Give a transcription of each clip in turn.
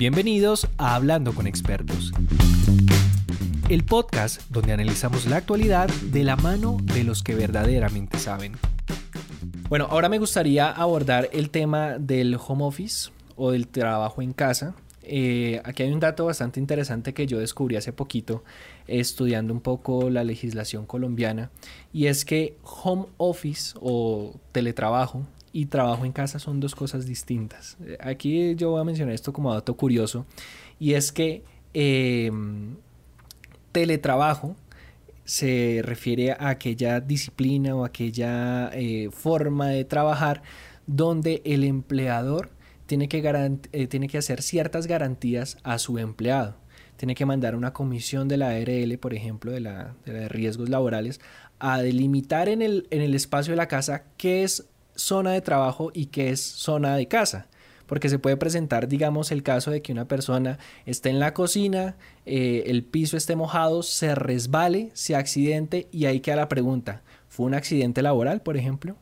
Bienvenidos a Hablando con Expertos, el podcast donde analizamos la actualidad de la mano de los que verdaderamente saben. Bueno, ahora me gustaría abordar el tema del home office o del trabajo en casa. Eh, aquí hay un dato bastante interesante que yo descubrí hace poquito estudiando un poco la legislación colombiana y es que home office o teletrabajo y trabajo en casa son dos cosas distintas. Aquí yo voy a mencionar esto como dato curioso y es que em, teletrabajo se refiere a aquella disciplina o aquella eh, forma de trabajar donde el empleador tiene que, eh, tiene que hacer ciertas garantías a su empleado. Tiene que mandar una comisión de la ARL, por ejemplo, de la, de riesgos laborales, a delimitar en el, en el espacio de la casa qué es zona de trabajo y qué es zona de casa. Porque se puede presentar, digamos, el caso de que una persona esté en la cocina, eh, el piso esté mojado, se resbale, se accidente y ahí queda la pregunta. ¿Fue un accidente laboral, por ejemplo?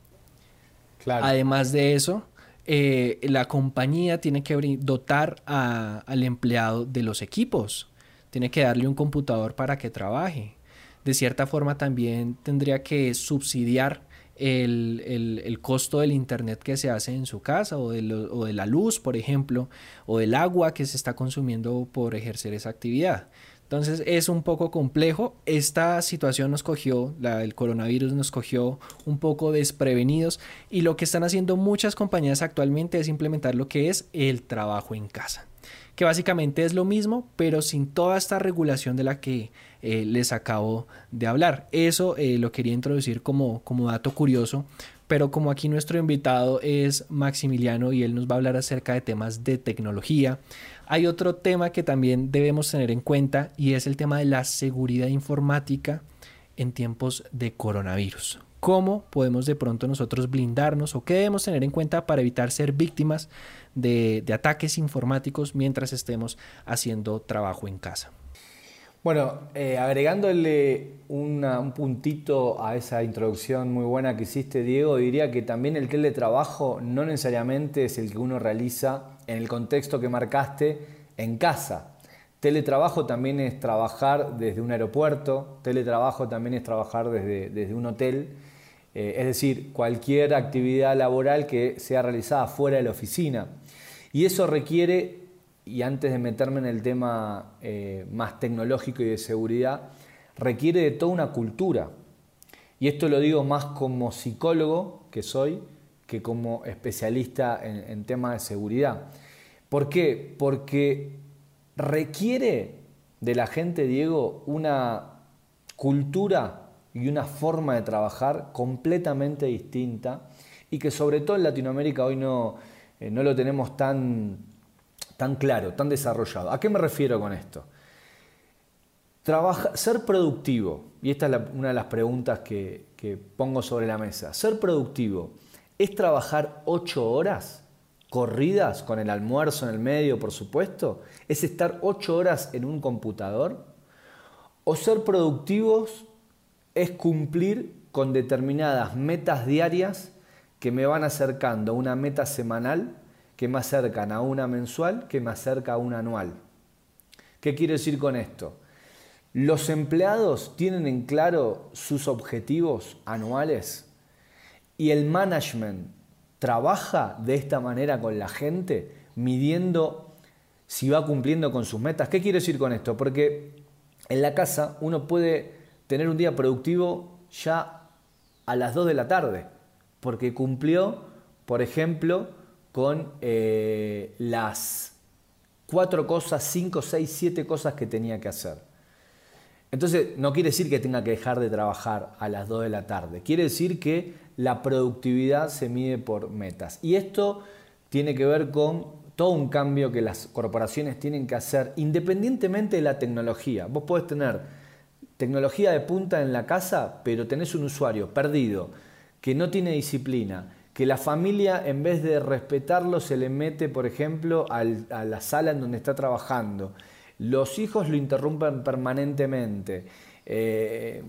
Claro. Además de eso, eh, la compañía tiene que dotar al empleado de los equipos. Tiene que darle un computador para que trabaje. De cierta forma también tendría que subsidiar el, costo del internet que se hace en su casa o de, o de la luz, por ejemplo, o del agua que se está consumiendo por ejercer esa actividad. Entonces es un poco complejo. Esta situación nos cogió, la del coronavirus nos cogió un poco desprevenidos y lo que están haciendo muchas compañías actualmente es implementar lo que es el trabajo en casa que básicamente es lo mismo, pero sin toda esta regulación de la que eh, les acabo de hablar. Eso eh, lo quería introducir como, como dato curioso, pero como aquí nuestro invitado es Maximiliano y él nos va a hablar acerca de temas de tecnología, hay otro tema que también debemos tener en cuenta y es el tema de la seguridad informática en tiempos de coronavirus cómo podemos de pronto nosotros blindarnos o qué debemos tener en cuenta para evitar ser víctimas de, ataques informáticos mientras estemos haciendo trabajo en casa. Bueno, eh, agregándole un puntito a esa introducción muy buena que hiciste, Diego, diría que también el teletrabajo no necesariamente es el que uno realiza en el contexto que marcaste en casa. Teletrabajo también es trabajar desde un aeropuerto, teletrabajo también es trabajar desde, desde un hotel eh, es decir, cualquier actividad laboral que sea realizada fuera de la oficina. Y eso requiere, y antes de meterme en el tema eh, más tecnológico y de seguridad, requiere de toda una cultura. Y esto lo digo más como psicólogo que soy que como especialista en, en temas de seguridad. ¿Por qué? Porque requiere de la gente, Diego, una cultura y una forma de trabajar completamente distinta y que sobre todo en Latinoamérica hoy no, eh, no lo tenemos tan, tan claro, tan desarrollado. ¿A qué me refiero con esto? ser productivo, y esta es una de las preguntas que, que pongo sobre la mesa, ser productivo es trabajar ocho horas corridas con el almuerzo en el medio, por supuesto, es estar ocho horas en un computador, o ser productivos es cumplir con determinadas metas diarias que me van acercando a una meta semanal, que me acercan a una mensual, que me acerca a una anual. ¿Qué quiero decir con esto? Los empleados tienen en claro sus objetivos anuales y el management trabaja de esta manera con la gente, midiendo si va cumpliendo con sus metas. ¿Qué quiero decir con esto? Porque en la casa uno puede tener un día productivo ya a las 2 de la tarde, porque cumplió, por ejemplo, con eh, las cuatro cosas, cinco, seis, siete cosas que tenía que hacer. Entonces, no quiere decir que tenga que dejar de trabajar a las 2 de la tarde, quiere decir que la productividad se mide por metas. Y esto tiene que ver con todo un cambio que las corporaciones tienen que hacer independientemente de la tecnología. Vos podés tener tecnología de punta en la casa, pero tenés un usuario perdido, que no tiene disciplina, que la familia en vez de respetarlo se le mete, por ejemplo, a la sala en donde está trabajando. Los hijos lo interrumpen permanentemente. Eh,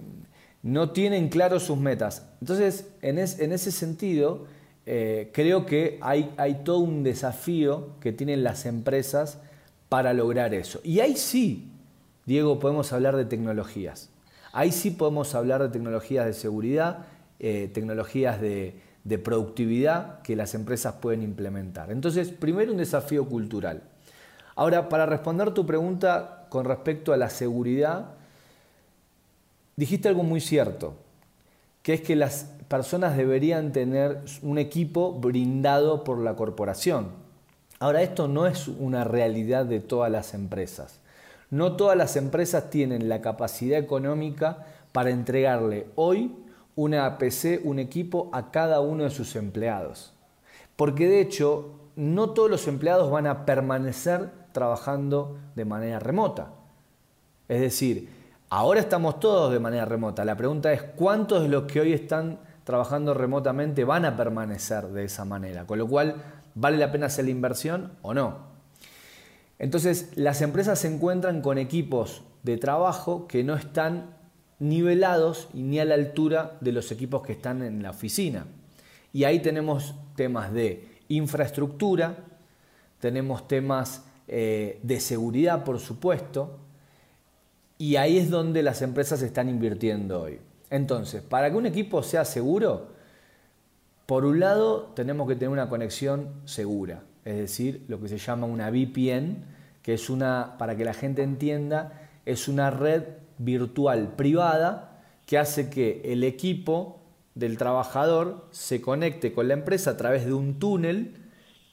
no tienen claro sus metas. Entonces, en, ese sentido, eh, creo que hay, todo un desafío que tienen las empresas para lograr eso. Y ahí sí, Diego, podemos hablar de tecnologías. Ahí sí podemos hablar de tecnologías de seguridad, eh, tecnologías de, de productividad que las empresas pueden implementar. Entonces, primero un desafío cultural. Ahora, para responder tu pregunta con respecto a la seguridad, dijiste algo muy cierto, que es que las personas deberían tener un equipo brindado por la corporación. Ahora, esto no es una realidad de todas las empresas. No todas las empresas tienen la capacidad económica para entregarle hoy una PC, un equipo a cada uno de sus empleados. Porque de hecho, no todos los empleados van a permanecer trabajando de manera remota. Es decir, ahora estamos todos de manera remota. La pregunta es, ¿cuántos de los que hoy están trabajando remotamente van a permanecer de esa manera? Con lo cual, ¿vale la pena hacer la inversión o no? Entonces, las empresas se encuentran con equipos de trabajo que no están nivelados ni a la altura de los equipos que están en la oficina. Y ahí tenemos temas de infraestructura, tenemos temas eh, de seguridad, por supuesto, y ahí es donde las empresas están invirtiendo hoy. Entonces, para que un equipo sea seguro, por un lado tenemos que tener una conexión segura es decir, lo que se llama una VPN, que es una, para que la gente entienda, es una red virtual privada que hace que el equipo del trabajador se conecte con la empresa a través de un túnel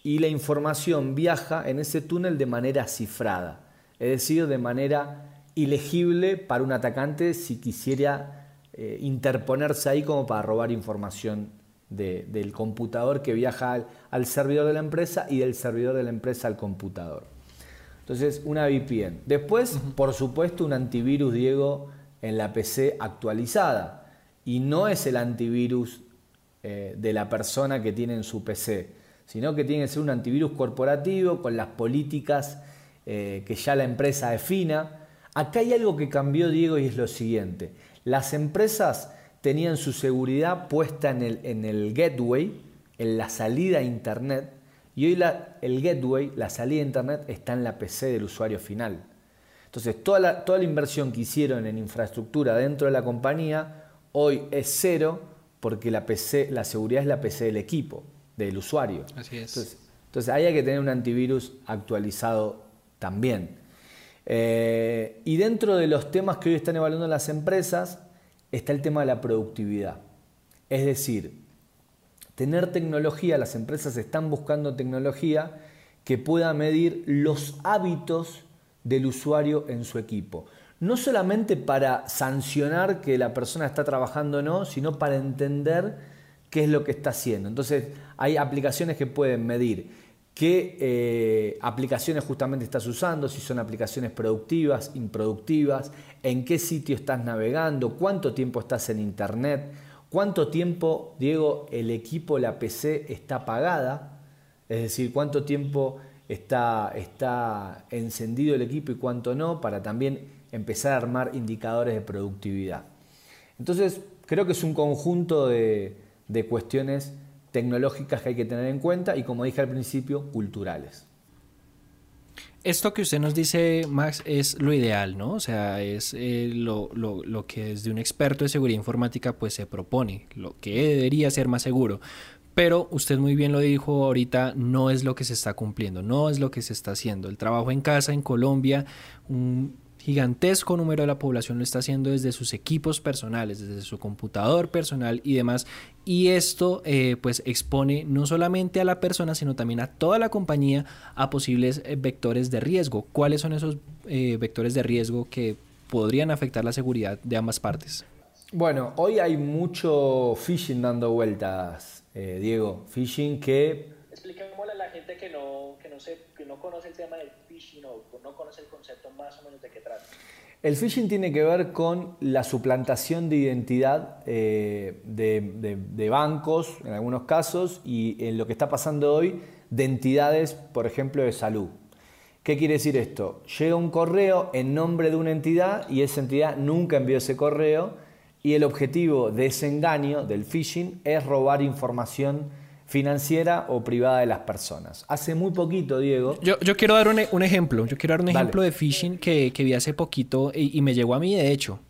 y la información viaja en ese túnel de manera cifrada, es decir, de manera ilegible para un atacante si quisiera eh, interponerse ahí como para robar información del computador que viaja al, servidor de la empresa y del servidor de la empresa al computador. Entonces, una VPN. Después, por supuesto, un antivirus, Diego, en la PC actualizada. Y no es el antivirus eh, de la persona que tiene en su PC, sino que tiene que ser un antivirus corporativo con las políticas eh, que ya la empresa defina. Acá hay algo que cambió, Diego, y es lo siguiente. Las empresas tenían su seguridad puesta en el, en el gateway, en la salida a Internet, y hoy el gateway, la salida a Internet, está en la PC del usuario final. Entonces, toda la, toda la inversión que hicieron en infraestructura dentro de la compañía, hoy es cero, porque la, PC, la seguridad es la PC del equipo, del usuario. Así es. Entonces, entonces hay que tener un antivirus actualizado también. Eh, y dentro de los temas que hoy están evaluando las empresas, está el tema de la productividad. Es decir, tener tecnología, las empresas están buscando tecnología que pueda medir los hábitos del usuario en su equipo. No solamente para sancionar que la persona está trabajando o no, sino para entender qué es lo que está haciendo. Entonces hay aplicaciones que pueden medir qué eh, aplicaciones justamente estás usando, si son aplicaciones productivas, improductivas, en qué sitio estás navegando, cuánto tiempo estás en internet, cuánto tiempo, Diego, el equipo, la PC está apagada, es decir, cuánto tiempo está, está encendido el equipo y cuánto no, para también empezar a armar indicadores de productividad. Entonces, creo que es un conjunto de, de cuestiones tecnológicas que hay que tener en cuenta y, como dije al principio, culturales. Esto que usted nos dice, Max, es lo ideal, ¿no? O sea, es eh, lo, lo, que desde un experto de seguridad informática pues se propone, lo que debería ser más seguro. Pero usted muy bien lo dijo ahorita, no es lo que se está cumpliendo, no es lo que se está haciendo. El trabajo en casa en Colombia, un gigantesco número de la población lo está haciendo desde sus equipos personales, desde su computador personal y demás. Y esto eh, pues expone no solamente a la persona, sino también a toda la compañía a posibles eh, vectores de riesgo. ¿Cuáles son esos eh, vectores de riesgo que podrían afectar la seguridad de ambas partes? Bueno, hoy hay mucho phishing dando vueltas, Diego. Phishing que expliquémosle a la gente que no, que no, que no conoce el tema del phishing o no conoce el concepto más o menos de qué trata. El phishing tiene que ver con la suplantación de identidad eh, de, de, bancos, en algunos casos, y en lo que está pasando hoy, de entidades, por ejemplo, de salud. ¿Qué quiere decir esto? Llega un correo en nombre de una entidad y esa entidad nunca envió ese correo y el objetivo de ese engaño, del phishing, es robar información financiera o privada de las personas. Hace muy poquito, Diego. Yo, quiero dar un, ejemplo. Yo quiero dar un ejemplo de phishing que, vi hace poquito y, me llegó a mí, de hecho.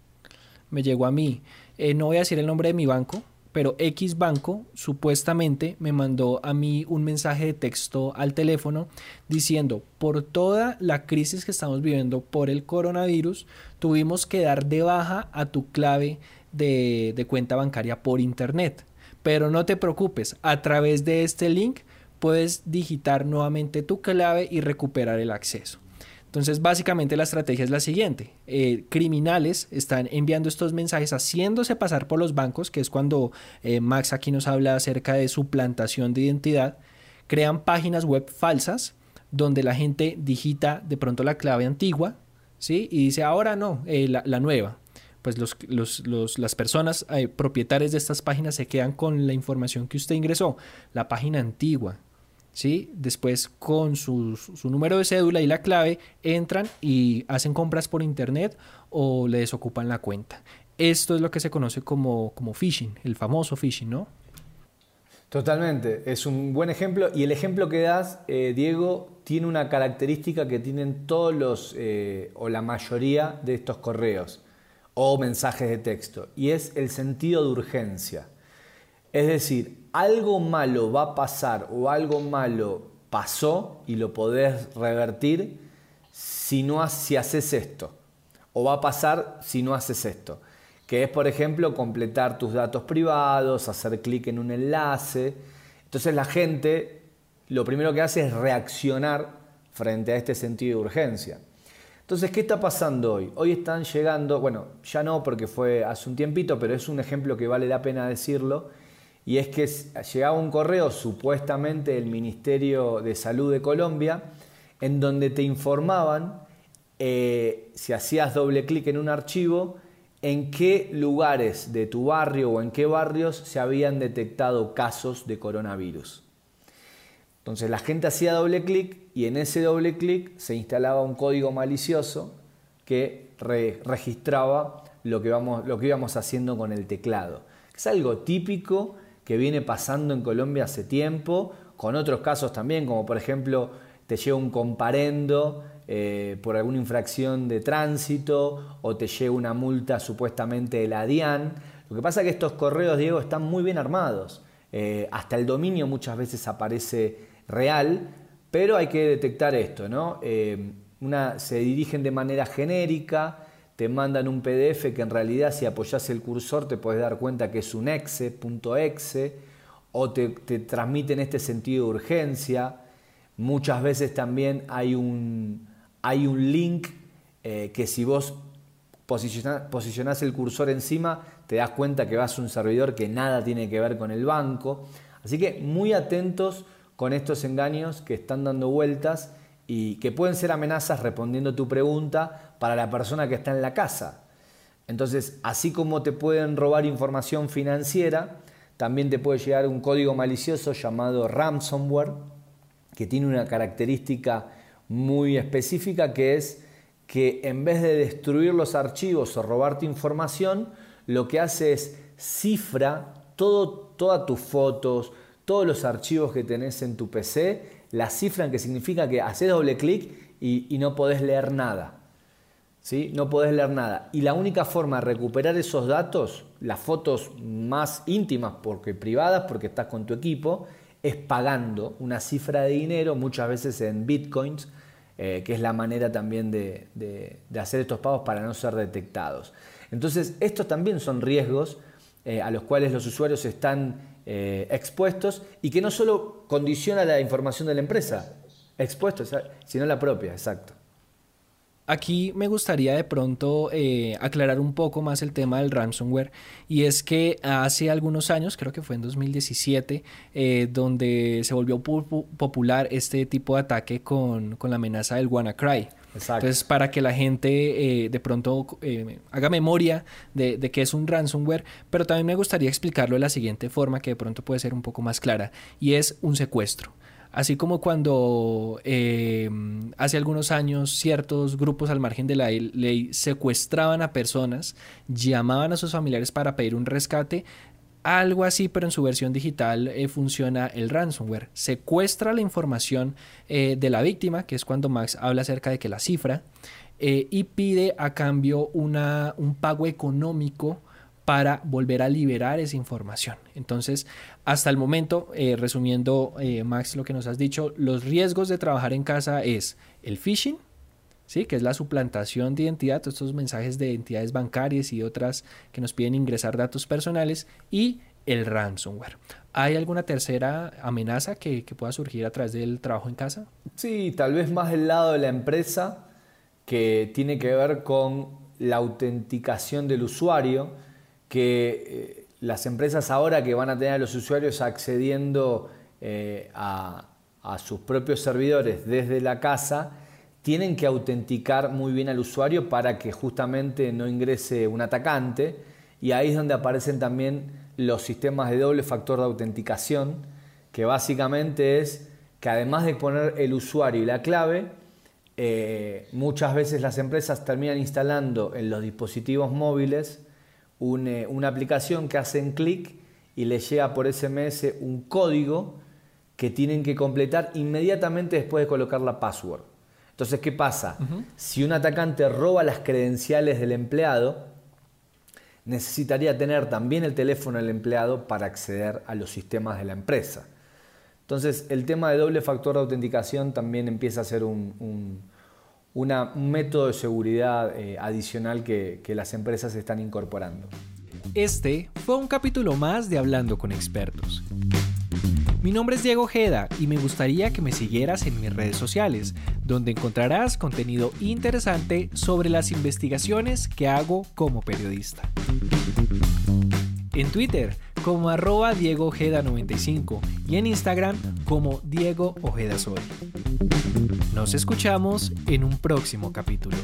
Me llegó a mí. Eh, no voy a decir el nombre de mi banco, pero X Banco supuestamente me mandó a mí un mensaje de texto al teléfono diciendo, por toda la crisis que estamos viviendo por el coronavirus, tuvimos que dar de baja a tu clave de, de cuenta bancaria por internet. Pero no te preocupes, a través de este link puedes digitar nuevamente tu clave y recuperar el acceso. Entonces, básicamente la estrategia es la siguiente. Eh, criminales están enviando estos mensajes haciéndose pasar por los bancos, que es cuando eh, Max aquí nos habla acerca de suplantación de identidad. Crean páginas web falsas donde la gente digita de pronto la clave antigua, ¿sí? Y dice, ahora no, eh, la, nueva. Pues los, las personas propietarias de estas páginas se quedan con la información que usted ingresó, la página antigua, ¿sí? Después con su, número de cédula y la clave entran y hacen compras por internet o le desocupan la cuenta. Esto es lo que se conoce como, como phishing, el famoso phishing, ¿no? Totalmente, es un buen ejemplo y el ejemplo que das, eh, Diego, tiene una característica que tienen todos los eh, o la mayoría de estos correos o mensajes de texto y es el sentido de urgencia. Es decir, algo malo va a pasar o algo malo pasó y lo podés revertir si, no, si haces esto. O va a pasar si no haces esto. Que es, por ejemplo, completar tus datos privados, hacer clic en un enlace. Entonces la gente lo primero que hace es reaccionar frente a este sentido de urgencia. Entonces, ¿qué está pasando hoy? Hoy están llegando, bueno, ya no porque fue hace un tiempito, pero es un ejemplo que vale la pena decirlo y es que llegaba un correo supuestamente del Ministerio de Salud de Colombia en donde te informaban, eh, si hacías doble clic en un archivo, en qué lugares de tu barrio o en qué barrios se habían detectado casos de coronavirus. Entonces la gente hacía doble clic y en ese doble clic se instalaba un código malicioso que registraba lo que, vamos, lo que íbamos haciendo con el teclado. Es algo típico que viene pasando en Colombia hace tiempo, con otros casos también, como por ejemplo te llega un comparendo eh, por alguna infracción de tránsito o te llega una multa supuestamente de la DIAN. Lo que pasa es que estos correos, Diego, están muy bien armados. Eh, hasta el dominio muchas veces aparece real, pero hay que detectar esto, ¿no? Eh, se dirigen de manera genérica, te mandan un PDF que en realidad si apoyas el cursor te puedes dar cuenta que es un exe.exe o te, transmiten este sentido de urgencia. Muchas veces también hay un, hay un link eh, que si vos posicionás el cursor encima te das cuenta que vas a un servidor que nada tiene que ver con el banco. Así que muy atentos con estos engaños que están dando vueltas y que pueden ser amenazas respondiendo tu pregunta para la persona que está en la casa. Entonces, así como te pueden robar información financiera, también te puede llegar un código malicioso llamado ransomware, que tiene una característica muy específica que es que en vez de destruir los archivos o robarte información, lo que hace es cifra todo, todas tus fotos, todos los archivos que tenés en tu PC la cifran que significa que haces doble clic y, no podés leer nada. ¿Sí? No podés leer nada. Y la única forma de recuperar esos datos, las fotos más íntimas, porque privadas, porque estás con tu equipo, es pagando una cifra de dinero, muchas veces en bitcoins, eh, que es la manera también de, hacer estos pagos para no ser detectados. Entonces, estos también son riesgos eh, a los cuales los usuarios están eh, expuestos y que no solo condiciona la información de la empresa, expuestos, sino la propia, exacto. Aquí me gustaría de pronto eh, aclarar un poco más el tema del ransomware y es que hace algunos años, creo que fue en 2017, eh, donde se volvió popular este tipo de ataque con, con la amenaza del WannaCry. Entonces, para que la gente eh, de pronto eh, haga memoria de, de que es un ransomware, pero también me gustaría explicarlo de la siguiente forma que de pronto puede ser un poco más clara, y es un secuestro. Así como cuando eh, hace algunos años ciertos grupos al margen de la ley secuestraban a personas, llamaban a sus familiares para pedir un rescate, algo así, pero en su versión digital eh, funciona el ransomware. Secuestra la información eh, de la víctima, que es cuando Max habla acerca de que la cifra, y pide a cambio una, un pago económico para volver a liberar esa información. Entonces, hasta el momento, resumiendo, Max, lo que nos has dicho, los riesgos de trabajar en casa es el phishing, ¿sí? que es la suplantación de identidad, todos estos mensajes de entidades bancarias y otras que nos piden ingresar datos personales, y el ransomware. ¿Hay alguna tercera amenaza que, pueda surgir a través del trabajo en casa? Sí, tal vez más del lado de la empresa, que tiene que ver con la autenticación del usuario, que eh, las empresas ahora que van a tener a los usuarios accediendo eh, a, a sus propios servidores desde la casa, tienen que autenticar muy bien al usuario para que justamente no ingrese un atacante. Y ahí es donde aparecen también los sistemas de doble factor de autenticación, que básicamente es que además de poner el usuario y la clave, eh, muchas veces las empresas terminan instalando en los dispositivos móviles eh, una aplicación que hacen clic y les llega por SMS un código que tienen que completar inmediatamente después de colocar la password. Entonces, ¿qué pasa? Si un atacante roba las credenciales del empleado, necesitaría tener también el teléfono del empleado para acceder a los sistemas de la empresa. Entonces, el tema de doble factor de autenticación también empieza a ser un, método de seguridad eh, adicional que las empresas están incorporando. Este fue un capítulo más de Hablando con expertos. Mi nombre es Diego Ojeda y me gustaría que me siguieras en mis redes sociales, donde encontrarás contenido interesante sobre las investigaciones que hago como periodista. En Twitter como arroba Diego Ojeda 95 y en Instagram como Diego Ojeda Soy. Nos escuchamos en un próximo capítulo.